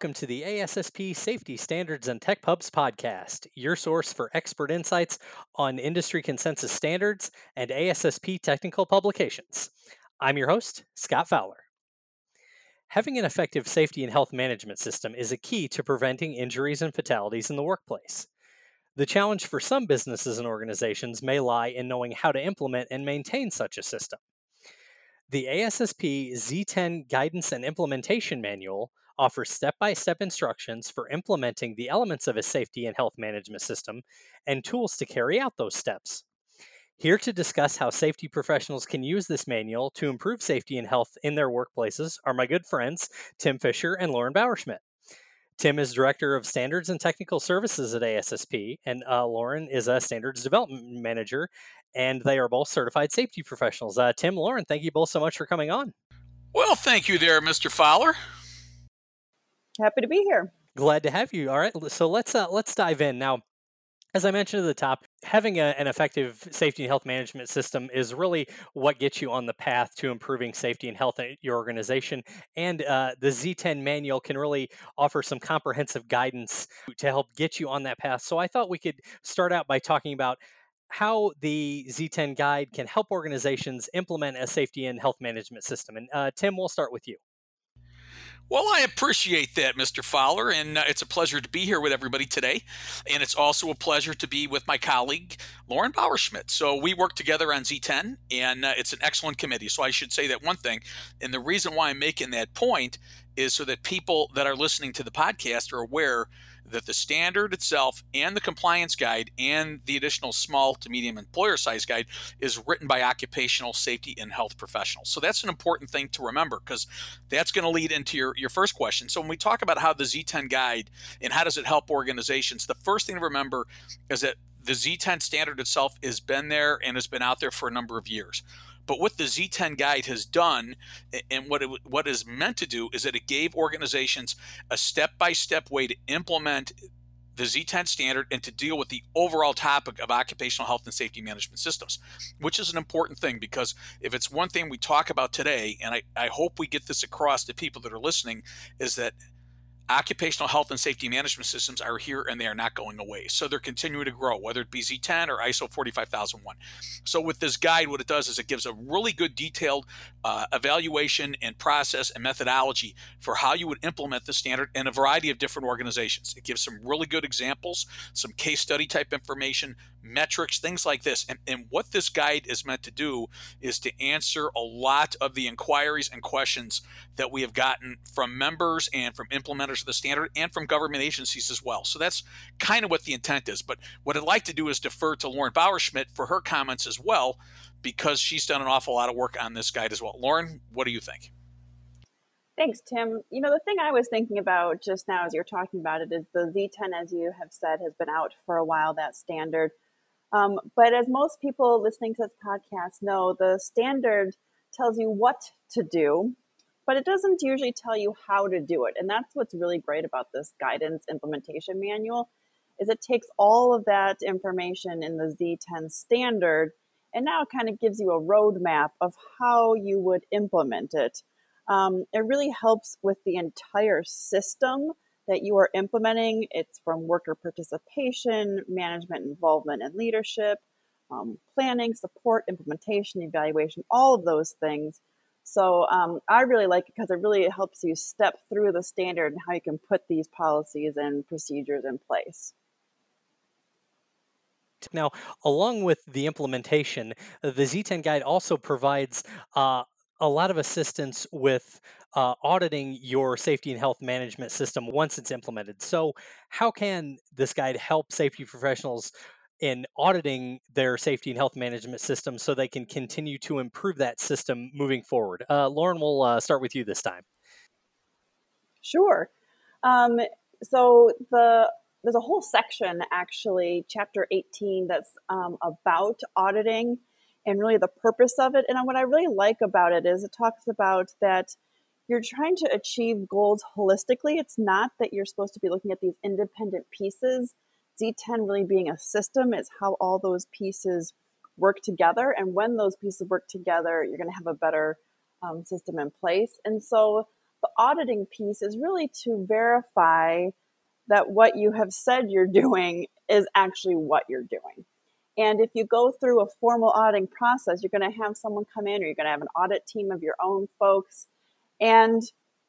Welcome to the ASSP Safety Standards and Tech Pubs podcast, your source for expert insights on industry consensus standards and ASSP technical publications. I'm your host, Scott Fowler. Having an effective safety and health management system is a key to preventing injuries and fatalities in the workplace. The challenge for some businesses and organizations may lie in knowing how to implement and maintain such a system. The ASSP Z10 Guidance and Implementation Manual offers step by step instructions for implementing the elements of a safety and health management system and tools to carry out those steps. Here to discuss how safety professionals can use this manual to improve safety and health in their workplaces are my good friends, Tim Fisher and Lauren Bauerschmidt. Tim is Director of Standards and Technical Services at ASSP, and uh, Lauren is a Standards Development Manager, and they are both certified safety professionals. Uh, Tim, Lauren, thank you both so much for coming on. Well, thank you there, Mr. Fowler. Happy to be here. Glad to have you. All right, so let's uh, let's dive in now. As I mentioned at the top, having a, an effective safety and health management system is really what gets you on the path to improving safety and health at your organization. And uh, the Z10 manual can really offer some comprehensive guidance to help get you on that path. So I thought we could start out by talking about how the Z10 guide can help organizations implement a safety and health management system. And uh, Tim, we'll start with you. Well, I appreciate that, Mr. Fowler, and uh, it's a pleasure to be here with everybody today. And it's also a pleasure to be with my colleague, Lauren Bauerschmidt. So we work together on Z10, and uh, it's an excellent committee. So I should say that one thing. And the reason why I'm making that point is so that people that are listening to the podcast are aware that the standard itself and the compliance guide and the additional small to medium employer size guide is written by occupational safety and health professionals. So that's an important thing to remember because that's going to lead into your, your first question. So when we talk about how the Z10 guide and how does it help organizations, the first thing to remember is that the Z10 standard itself has been there and has been out there for a number of years. But what the Z10 guide has done and what it what is meant to do is that it gave organizations a step-by-step way to implement the Z10 standard and to deal with the overall topic of occupational health and safety management systems, which is an important thing because if it's one thing we talk about today, and I, I hope we get this across to people that are listening, is that occupational health and safety management systems are here and they are not going away. So they're continuing to grow, whether it be Z10 or ISO 45001. So with this guide, what it does is it gives a really good detailed uh, evaluation and process and methodology for how you would implement the standard in a variety of different organizations. It gives some really good examples, some case study type information, metrics, things like this. And, and what this guide is meant to do is to answer a lot of the inquiries and questions that we have gotten from members and from implementers of the standard and from government agencies as well. So that's kind of what the intent is. But what I'd like to do is defer to Lauren Bauerschmidt for her comments as well, because she's done an awful lot of work on this guide as well. Lauren, what do you think? Thanks, Tim. You know, the thing I was thinking about just now as you're talking about it is the Z10, as you have said, has been out for a while, that standard. Um, but as most people listening to this podcast know, the standard tells you what to do, but it doesn't usually tell you how to do it. And that's what's really great about this guidance implementation manual is it takes all of that information in the Z10 standard and now it kind of gives you a roadmap of how you would implement it. Um, it really helps with the entire system that you are implementing. It's from worker participation, management involvement and leadership, um, planning, support, implementation, evaluation, all of those things. So um, I really like it because it really helps you step through the standard and how you can put these policies and procedures in place. Now, along with the implementation, the Z10 guide also provides uh, a lot of assistance with uh, auditing your safety and health management system once it's implemented. So, how can this guide help safety professionals in auditing their safety and health management system so they can continue to improve that system moving forward? Uh, Lauren, we'll uh, start with you this time. Sure. Um, so the there's a whole section actually, chapter 18, that's um, about auditing and really the purpose of it. And what I really like about it is it talks about that you're trying to achieve goals holistically. It's not that you're supposed to be looking at these independent pieces. Z10 really being a system is how all those pieces work together. And when those pieces work together, you're going to have a better um, system in place. And so the auditing piece is really to verify that what you have said you're doing is actually what you're doing. And if you go through a formal auditing process, you're going to have someone come in or you're going to have an audit team of your own folks. And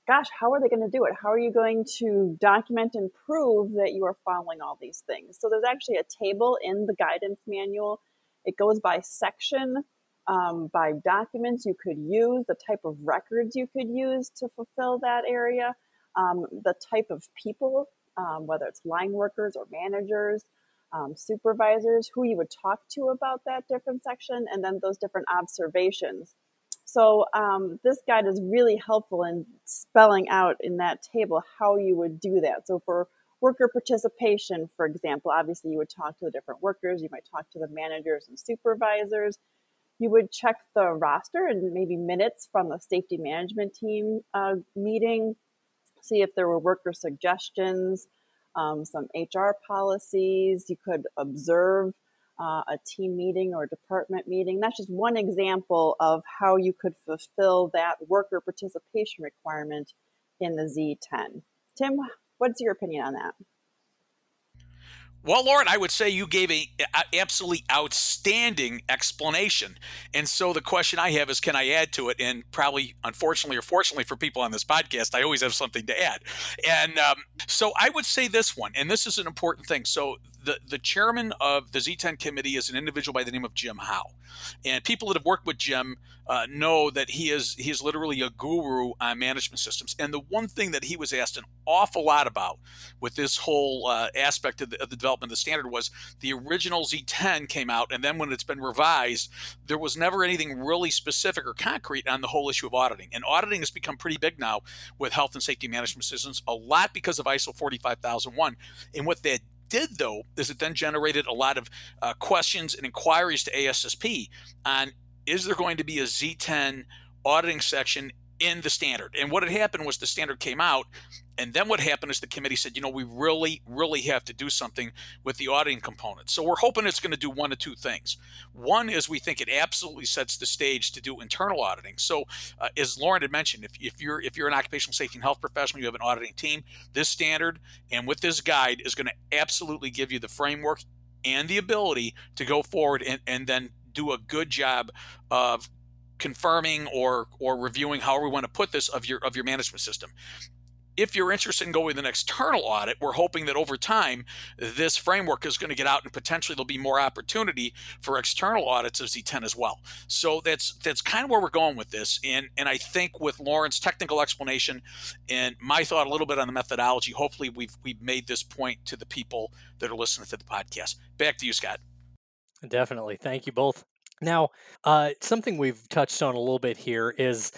gosh, how are they going to do it? How are you going to document and prove that you are following all these things? So there's actually a table in the guidance manual. It goes by section, um, by documents you could use, the type of records you could use to fulfill that area, um, the type of people, um, whether it's line workers or managers, um, supervisors, who you would talk to about that different section, and then those different observations. So um, this guide is really helpful in spelling out in that table how you would do that. So for worker participation, for example, obviously you would talk to the different workers, you might talk to the managers and supervisors. You would check the roster and maybe minutes from the safety management team uh, meeting, see if there were worker suggestions, um, some HR policies. You could observe uh, a team meeting or a department meeting. That's just one example of how you could fulfill that worker participation requirement in the Z10. Tim, what's your opinion on that? Well, Lauren, I would say you gave a, absolutely outstanding explanation. And so the question I have is, can I add to it? And probably, unfortunately or fortunately for people on this podcast, I always have something to add. And um, so I would say this one, and this is an important thing. So the, the chairman of the Z10 committee is an individual by the name of Jim Howe. And people that have worked with Jim uh, know that he is he is literally a guru on management systems. And the one thing that he was asked an awful lot about with this whole uh, aspect of the, of the, development of the standard was the original Z10 came out, and then when it's been revised, there was never anything really specific or concrete on the whole issue of auditing. And auditing has become pretty big now with health and safety management systems, a lot because of ISO 45001. And what that did, though, is it then generated a lot of uh, questions and inquiries to ASSP on is there going to be a Z10 auditing section in the standard? And what had happened was the standard came out, and then what happened is the committee said, you know, we really, really have to do something with the auditing component. So we're hoping it's going to do one of two things. One is we think it absolutely sets the stage to do internal auditing. So uh, as Lauren had mentioned, if, if you're if you're an occupational safety and health professional, you have an auditing team, this standard and with this guide is going to absolutely give you the framework and the ability to go forward and, and then do a good job of confirming or or reviewing however we want to put this of your of your management system if you're interested in going with an external audit, we're hoping that over time, this framework is going to get out and potentially there'll be more opportunity for external audits of Z10 as well. So that's that's kind of where we're going with this. And and I think with Lauren's technical explanation and my thought a little bit on the methodology, hopefully we've we've made this point to the people that are listening to the podcast. Back to you, Scott. Definitely. Thank you both. Now, uh, something we've touched on a little bit here is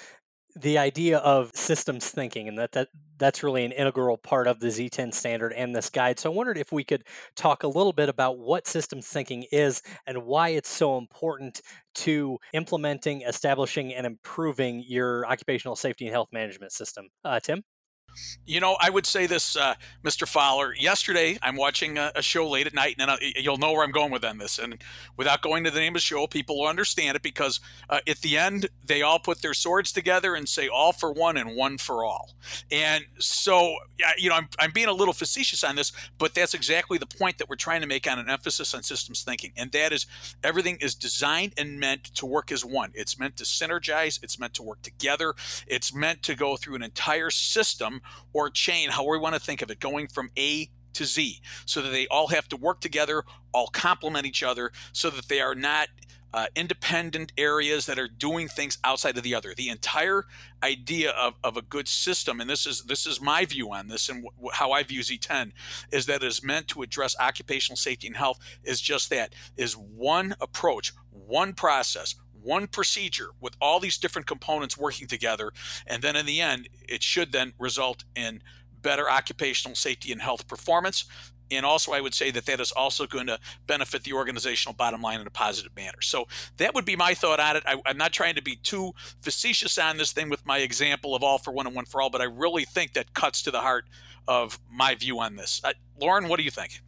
the idea of systems thinking and that, that that's really an integral part of the Z10 standard and this guide. So I wondered if we could talk a little bit about what systems thinking is and why it's so important to implementing, establishing, and improving your occupational safety and health management system. Uh, Tim? You know, I would say this, uh, Mr. Fowler. Yesterday, I'm watching a, a, show late at night, and I, you'll know where I'm going with this. And without going to the name of the show, people will understand it because uh, at the end, they all put their swords together and say all for one and one for all. And so, you know, I'm, I'm being a little facetious on this, but that's exactly the point that we're trying to make on an emphasis on systems thinking. And that is everything is designed and meant to work as one. It's meant to synergize, it's meant to work together, it's meant to go through an entire system or chain, however we want to think of it, going from A to Z, so that they all have to work together, all complement each other, so that they are not uh, independent areas that are doing things outside of the other. The entire idea of, of a good system, and this is this is my view on this and w- how I view Z10, is that it is meant to address occupational safety and health. Is just that is one approach, one process, one procedure with all these different components working together. And then in the end, it should then result in better occupational safety and health performance. And also, I would say that that is also going to benefit the organizational bottom line in a positive manner. So, that would be my thought on it. I, am not trying to be too facetious on this thing with my example of all for one and one for all, but I really think that cuts to the heart of my view on this. Uh, Lauren, what do you think?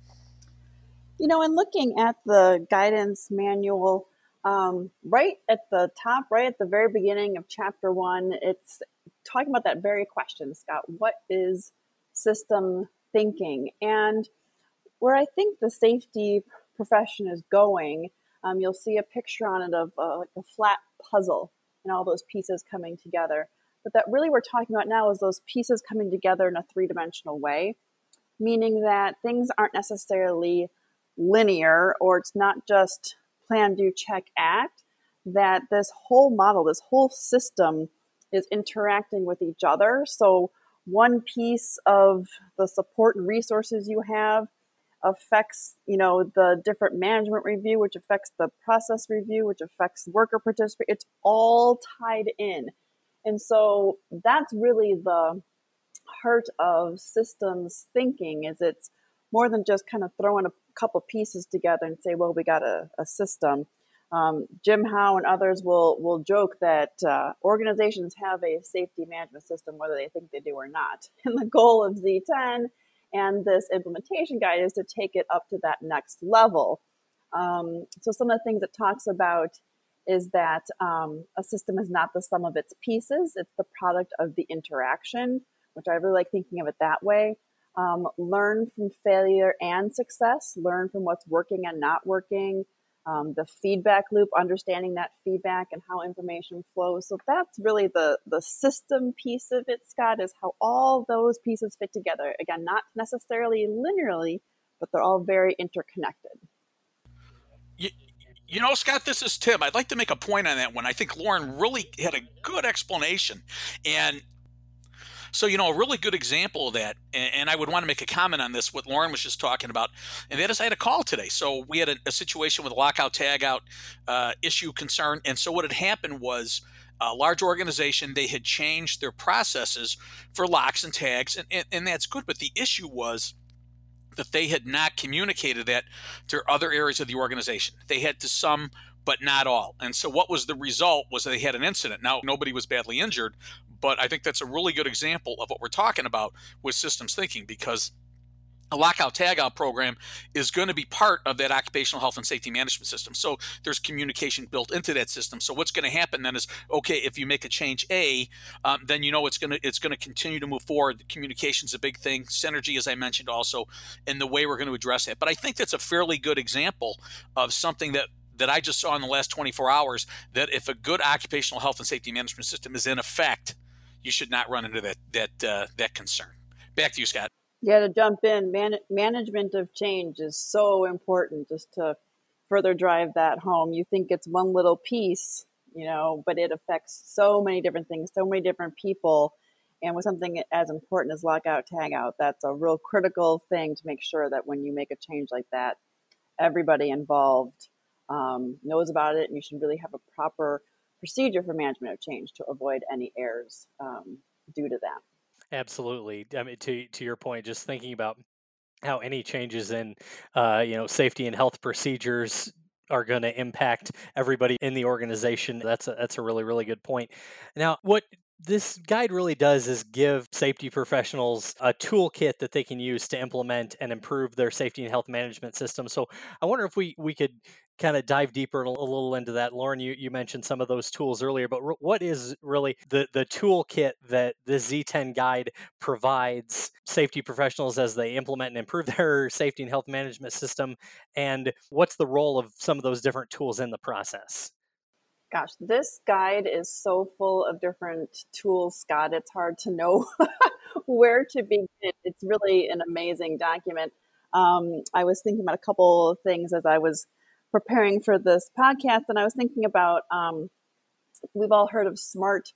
You know, in looking at the guidance manual, um, right at the top, right at the very beginning of chapter one, it's talking about that very question, Scott. What is system thinking? And where I think the safety profession is going, um, you'll see a picture on it of uh, like a flat puzzle and all those pieces coming together. But that really we're talking about now is those pieces coming together in a three dimensional way, meaning that things aren't necessarily linear or it's not just plan, do, check, act, that this whole model, this whole system is interacting with each other. So one piece of the support and resources you have affects you know the different management review which affects the process review which affects worker participation it's all tied in and so that's really the heart of systems thinking is it's more than just kind of throwing a couple pieces together and say well we got a, a system um, Jim Howe and others will will joke that uh, organizations have a safety management system, whether they think they do or not. And the goal of Z10 and this implementation guide is to take it up to that next level. Um, so some of the things it talks about is that um, a system is not the sum of its pieces; it's the product of the interaction, which I really like thinking of it that way. Um, learn from failure and success. Learn from what's working and not working um, the feedback loop, understanding that feedback and how information flows. So that's really the the system piece of it, Scott, is how all those pieces fit together. Again, not necessarily linearly, but they're all very interconnected. You, you know, Scott, this is Tim. I'd like to make a point on that one. I think Lauren really had a good explanation. And so, you know, a really good example of that, and I would want to make a comment on this, what Lauren was just talking about, and that is I had a call today. So we had a, a situation with lockout tagout uh, issue concern. And so what had happened was, a large organization, they had changed their processes for locks and tags, and, and, and that's good. But the issue was that they had not communicated that to other areas of the organization. They had to some but not all. And so what was the result was they had an incident. Now nobody was badly injured, but I think that's a really good example of what we're talking about with systems thinking because a lockout tagout program is going to be part of that occupational health and safety management system. So there's communication built into that system. So what's going to happen then is okay if you make a change A, um, then you know it's going to it's going to continue to move forward. Communication is a big thing. Synergy, as I mentioned, also, in the way we're going to address that. But I think that's a fairly good example of something that that I just saw in the last 24 hours. That if a good occupational health and safety management system is in effect you should not run into that that uh, that concern. Back to you, Scott. Yeah, to jump in, man- management of change is so important. Just to further drive that home, you think it's one little piece, you know, but it affects so many different things, so many different people. And with something as important as lockout tagout, that's a real critical thing to make sure that when you make a change like that, everybody involved um, knows about it, and you should really have a proper procedure for management of change to avoid any errors um, due to that. Absolutely. I mean, to to your point, just thinking about how any changes in, uh, you know, safety and health procedures are going to impact everybody in the organization. That's a, that's a really really good point. Now, what this guide really does is give safety professionals a toolkit that they can use to implement and improve their safety and health management system. So I wonder if we we could kind of dive deeper a little into that. Lauren, you, you mentioned some of those tools earlier, but what is really the, the toolkit that the Z10 guide provides safety professionals as they implement and improve their safety and health management system? And what's the role of some of those different tools in the process? Gosh, this guide is so full of different tools, Scott. It's hard to know where to begin. It's really an amazing document. Um, I was thinking about a couple of things as I was preparing for this podcast, and I was thinking about um, we've all heard of SMART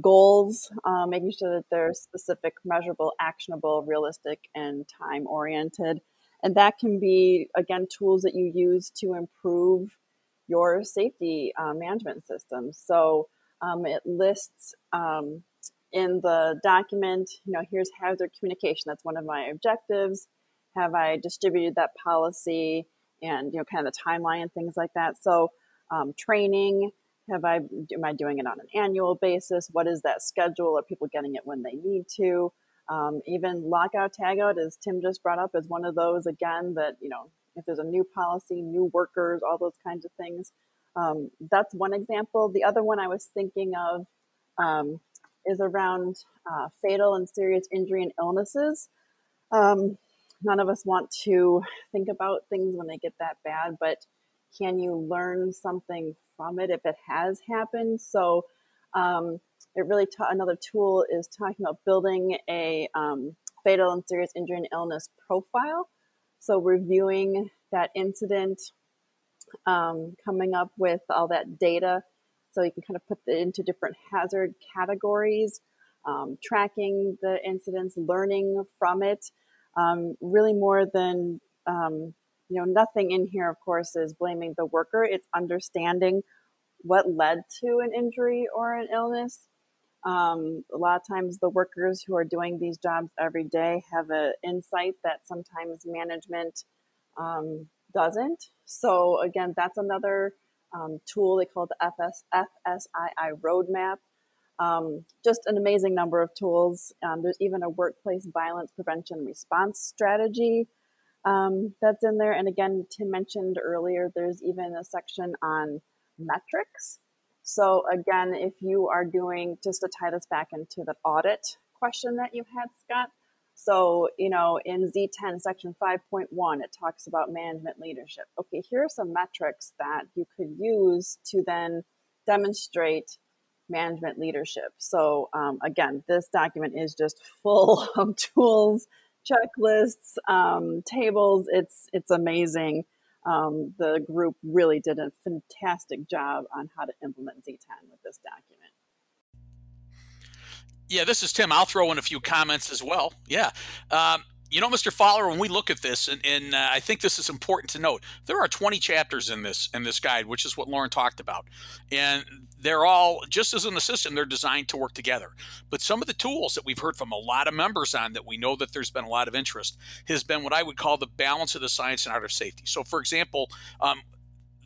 goals, uh, making sure that they're specific, measurable, actionable, realistic, and time oriented. And that can be, again, tools that you use to improve your safety uh, management system. So um, it lists um, in the document, you know, here's hazard communication. That's one of my objectives. Have I distributed that policy and, you know, kind of the timeline and things like that. So um, training, have I, am I doing it on an annual basis? What is that schedule? Are people getting it when they need to? Um, even lockout tagout, as Tim just brought up, is one of those again that you know if there's a new policy, new workers, all those kinds of things. Um, that's one example. The other one I was thinking of um, is around uh, fatal and serious injury and illnesses. Um, none of us want to think about things when they get that bad, but can you learn something from it if it has happened? So, um, it really ta- another tool is talking about building a um, fatal and serious injury and illness profile. So, reviewing that incident, um, coming up with all that data so you can kind of put it into different hazard categories, um, tracking the incidents, learning from it. Um, really, more than um, you know, nothing in here, of course, is blaming the worker. It's understanding what led to an injury or an illness. Um, a lot of times, the workers who are doing these jobs every day have an insight that sometimes management um, doesn't. So, again, that's another um, tool. They call the FS, FSII roadmap. Um, just an amazing number of tools. Um, there's even a workplace violence prevention response strategy um, that's in there. And again, Tim mentioned earlier, there's even a section on metrics. So again, if you are doing, just to tie this back into the audit question that you had, Scott, so, you know, in Z10 section 5.1, it talks about management leadership. Okay, here are some metrics that you could use to then demonstrate management leadership. So, um, again, this document is just full of tools, checklists, um, tables. It's it's amazing. Um, the group really did a fantastic job on how to implement Z10 with this document. Yeah, this is Tim. I'll throw in a few comments as well. Yeah. Um, you know, Mr. Fowler, when we look at this, and, and uh, I think this is important to note, there are 20 chapters in this in this guide, which is what Lauren talked about, and they're all just as in the system, they're designed to work together. But some of the tools that we've heard from a lot of members on that we know that there's been a lot of interest has been what I would call the balance of the science and art of safety. So, for example, um,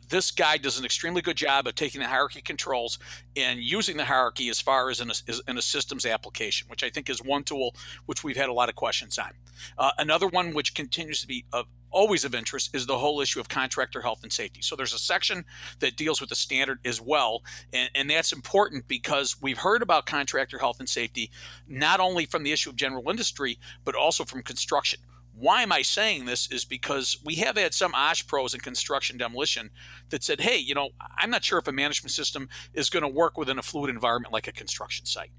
this guide does an extremely good job of taking the hierarchy controls and using the hierarchy as far as in a, as in a systems application, which I think is one tool which we've had a lot of questions on. Uh, another one which continues to be of always of interest is the whole issue of contractor health and safety. So there's a section that deals with the standard as well, and, and that's important because we've heard about contractor health and safety not only from the issue of general industry but also from construction why am I saying this? Is because we have had some OSH pros in construction demolition that said, hey, you know, I'm not sure if a management system is going to work within a fluid environment like a construction site.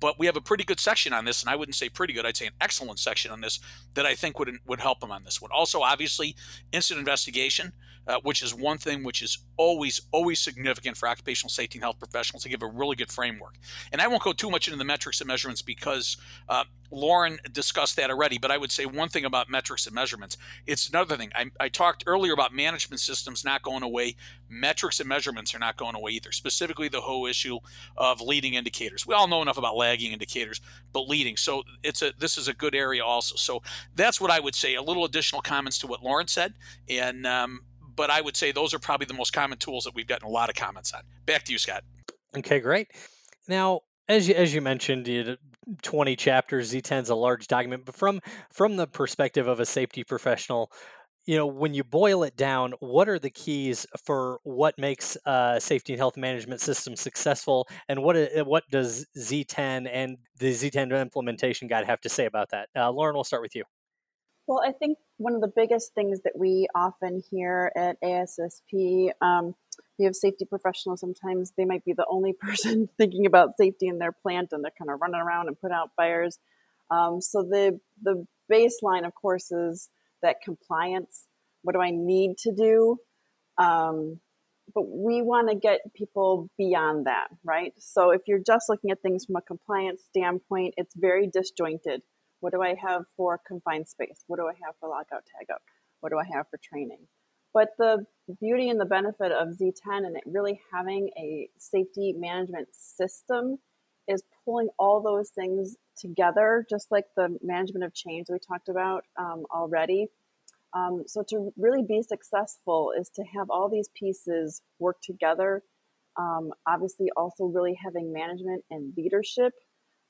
But we have a pretty good section on this, and I wouldn't say pretty good, I'd say an excellent section on this that I think would, would help them on this one. Also, obviously, incident investigation uh, which is one thing which is always, always significant for occupational safety and health professionals to give a really good framework. And I won't go too much into the metrics and measurements because uh, Lauren discussed that already, but I would say one thing about metrics and measurements. It's another thing. I, I talked earlier about management systems not going away. Metrics and measurements are not going away either, specifically the whole issue of leading indicators. We all know enough about lagging indicators, but leading. So it's a this is a good area also. So that's what I would say. A little additional comments to what Lauren said. And um, but I would say those are probably the most common tools that we've gotten a lot of comments on. Back to you, Scott. Okay, great. Now, as you, as you mentioned, 20 chapters, Z10 is a large document, but from from the perspective of a safety professional, you know, when you boil it down, what are the keys for what makes a safety and health management system successful, and what what does Z10 and the Z10 implementation guide have to say about that? Uh, Lauren, we'll start with you. Well, I think one of the biggest things that we often hear at ASSP, um, we have safety professionals. Sometimes they might be the only person thinking about safety in their plant, and they're kind of running around and put out fires. Um, so the the baseline, of course, is that compliance. What do I need to do? Um, but we want to get people beyond that, right? So if you're just looking at things from a compliance standpoint, it's very disjointed what do I have for confined space? What do I have for lockout tagout? What do I have for training? But the beauty and the benefit of Z10 and it really having a safety management system is pulling all those things together, just like the management of change we talked about um, already. Um, so to really be successful is to have all these pieces work together. Um, obviously, also really having management and leadership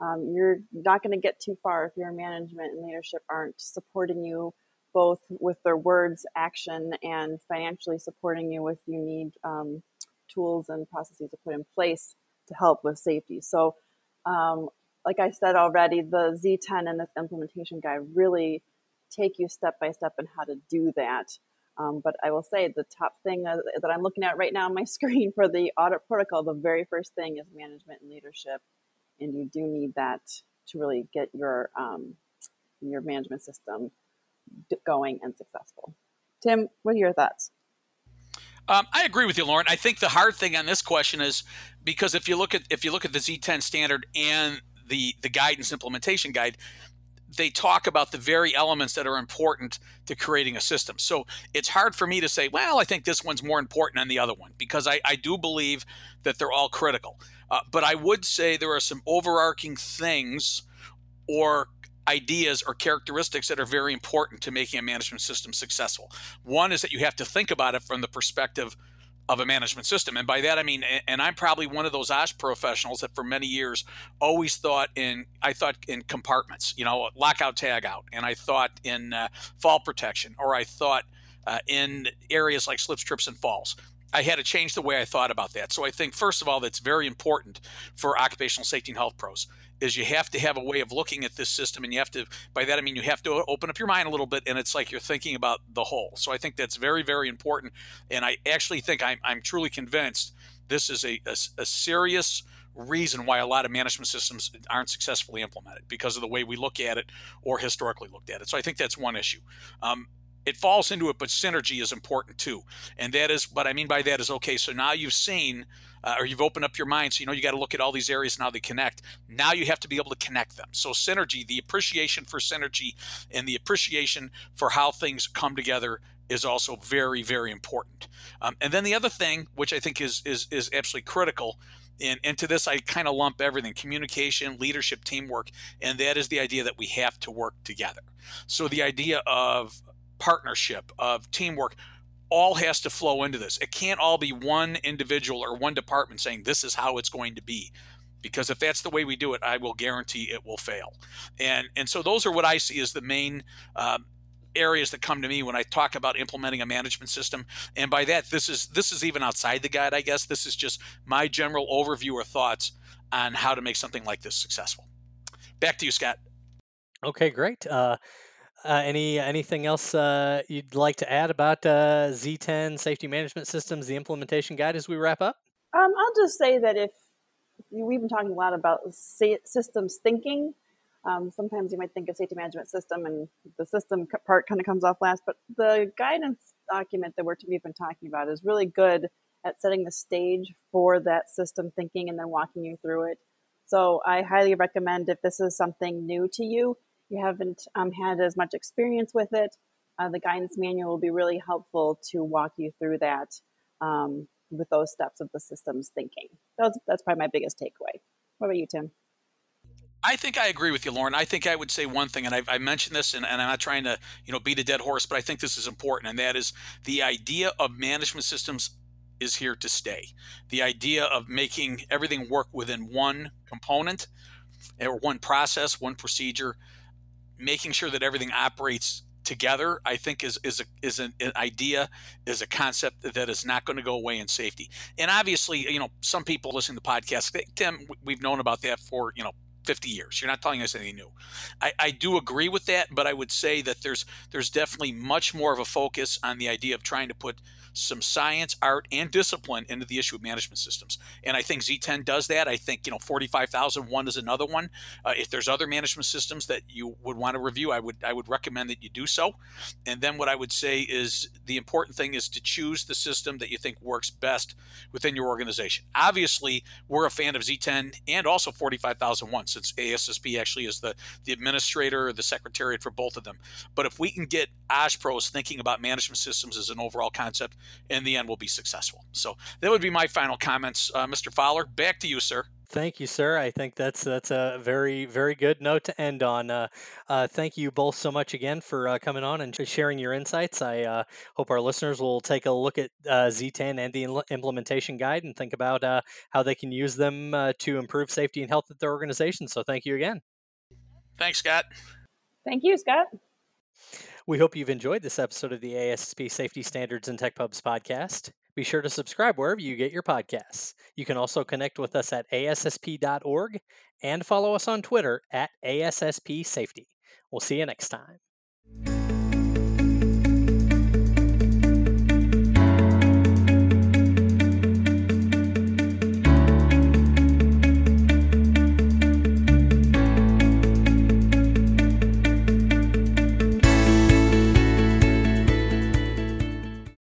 um, you're not going to get too far if your management and leadership aren't supporting you both with their words, action, and financially supporting you with you need um, tools and processes to put in place to help with safety. So Um, like I said already, the Z10 and this implementation guide really take you step by step in how to do that. Um, but I will say the top thing that I'm looking at right now on my screen for the audit protocol, the very first thing is management and leadership, and you do need that to really get your um, your management system going and successful. Tim, what are your thoughts? Um, I agree with you, Lauren. I think the hard thing on this question is because if you look at if you look at the Z10 standard and the the guidance implementation guide, they talk about the very elements that are important to creating a system. So it's hard for me to say, well, I think this one's more important than the other one because I, I do believe that they're all critical. Uh, but I would say there are some overarching things or ideas or characteristics that are very important to making a management system successful. One is that you have to think about it from the perspective of a management system. And by that I mean, and I'm probably one of those OSH professionals that for many years always thought in, I thought in compartments, you know, lockout, tag out, and I thought in uh, fall protection, or I thought uh, in areas like slips, trips, and falls. I had to change the way I thought about that. So I think, first of all, that's very important for occupational safety and health pros is you have to have a way of looking at this system and you have to by that i mean you have to open up your mind a little bit and it's like you're thinking about the whole. So i think that's very very important and i actually think i'm, I'm truly convinced this is a, a, a serious reason why a lot of management systems aren't successfully implemented because of the way we look at it or historically looked at it. So i think that's one issue. Um, it falls into it, but synergy is important too. And that is what I mean by that is okay. So now you've seen, uh, or you've opened up your mind. So you know you got to look at all these areas and how they connect. Now you have to be able to connect them. So synergy, the appreciation for synergy, and the appreciation for how things come together is also very very important. Um, and then the other thing, which I think is is is absolutely critical. And, and to this, I kind of lump everything communication, leadership, teamwork, and that is the idea that we have to work together. So, the idea of partnership, of teamwork, all has to flow into this. It can't all be one individual or one department saying this is how it's going to be. Because if that's the way we do it, I will guarantee it will fail. And and so those are what I see as the main um, areas that come to me when I talk about implementing a management system. And by that, this is this is even outside the guide, I guess. This is just my general overview or thoughts on how to make something like this successful. Back to you, Scott. Okay, great. Uh, uh, any anything else uh, you'd like to add about uh, Z10 safety management systems, the implementation guide, as we wrap up? Um, I'll just say that if we've been talking a lot about systems thinking, um, sometimes you might think of safety management system and the system part kind of comes off last, but the guidance document that we're, we've been talking about is really good at setting the stage for that system thinking and then walking you through it. So I highly recommend if this is something new to you, you haven't um, had as much experience with it, uh, the guidance manual will be really helpful to walk you through that um, with those steps of the systems thinking. That's, that's probably my biggest takeaway. What about you, Tim? I think I agree with you, Lauren. I think I would say one thing, and I, I mentioned this, and, and, I'm not trying to, you know, beat a dead horse, but I think this is important, and that is the idea of management systems is here to stay. The idea of making everything work within one component or one process, one procedure, making sure that everything operates together i think is is a, is an, an, idea is a concept that is not going to go away in safety. And obviously you know some people listen to the podcast tim we've known about that for you know 50 years. You're not telling us anything new. I, I do agree with that, but I would say that there's there's definitely much more of a focus on the idea of trying to put some science, art, and discipline into the issue of management systems. And I think Z10 does that. I think you know 45,001 is another one. Uh, if there's other management systems that you would want to review, I would I would recommend that you do so. And then what I would say is the important thing is to choose the system that you think works best within your organization. Obviously, we're a fan of Z10 and also 45,001 since ASSP actually is the, the administrator or the secretariat for both of them. But if we can get OSH pros thinking about management systems as an overall concept, in the end, we'll be successful. So that would be my final comments. Uh, Mr. Fowler, back to you, sir. Thank you, sir. I think that's that's a very very good note to end on. Uh, uh, thank you both so much again for uh, coming on and sharing your insights. I uh, hope our listeners will take a look at uh, Z10 and the implementation guide and think about uh, how they can use them to improve safety and health at their organization. So thank you again. Thanks, Scott. Thank you, Scott. We hope you've enjoyed this episode of the ASSP Safety Standards and Tech Pubs podcast. Be sure to subscribe wherever you get your podcasts. You can also connect with us at ASSP.org and follow us on Twitter at ASSP Safety. We'll see you next time.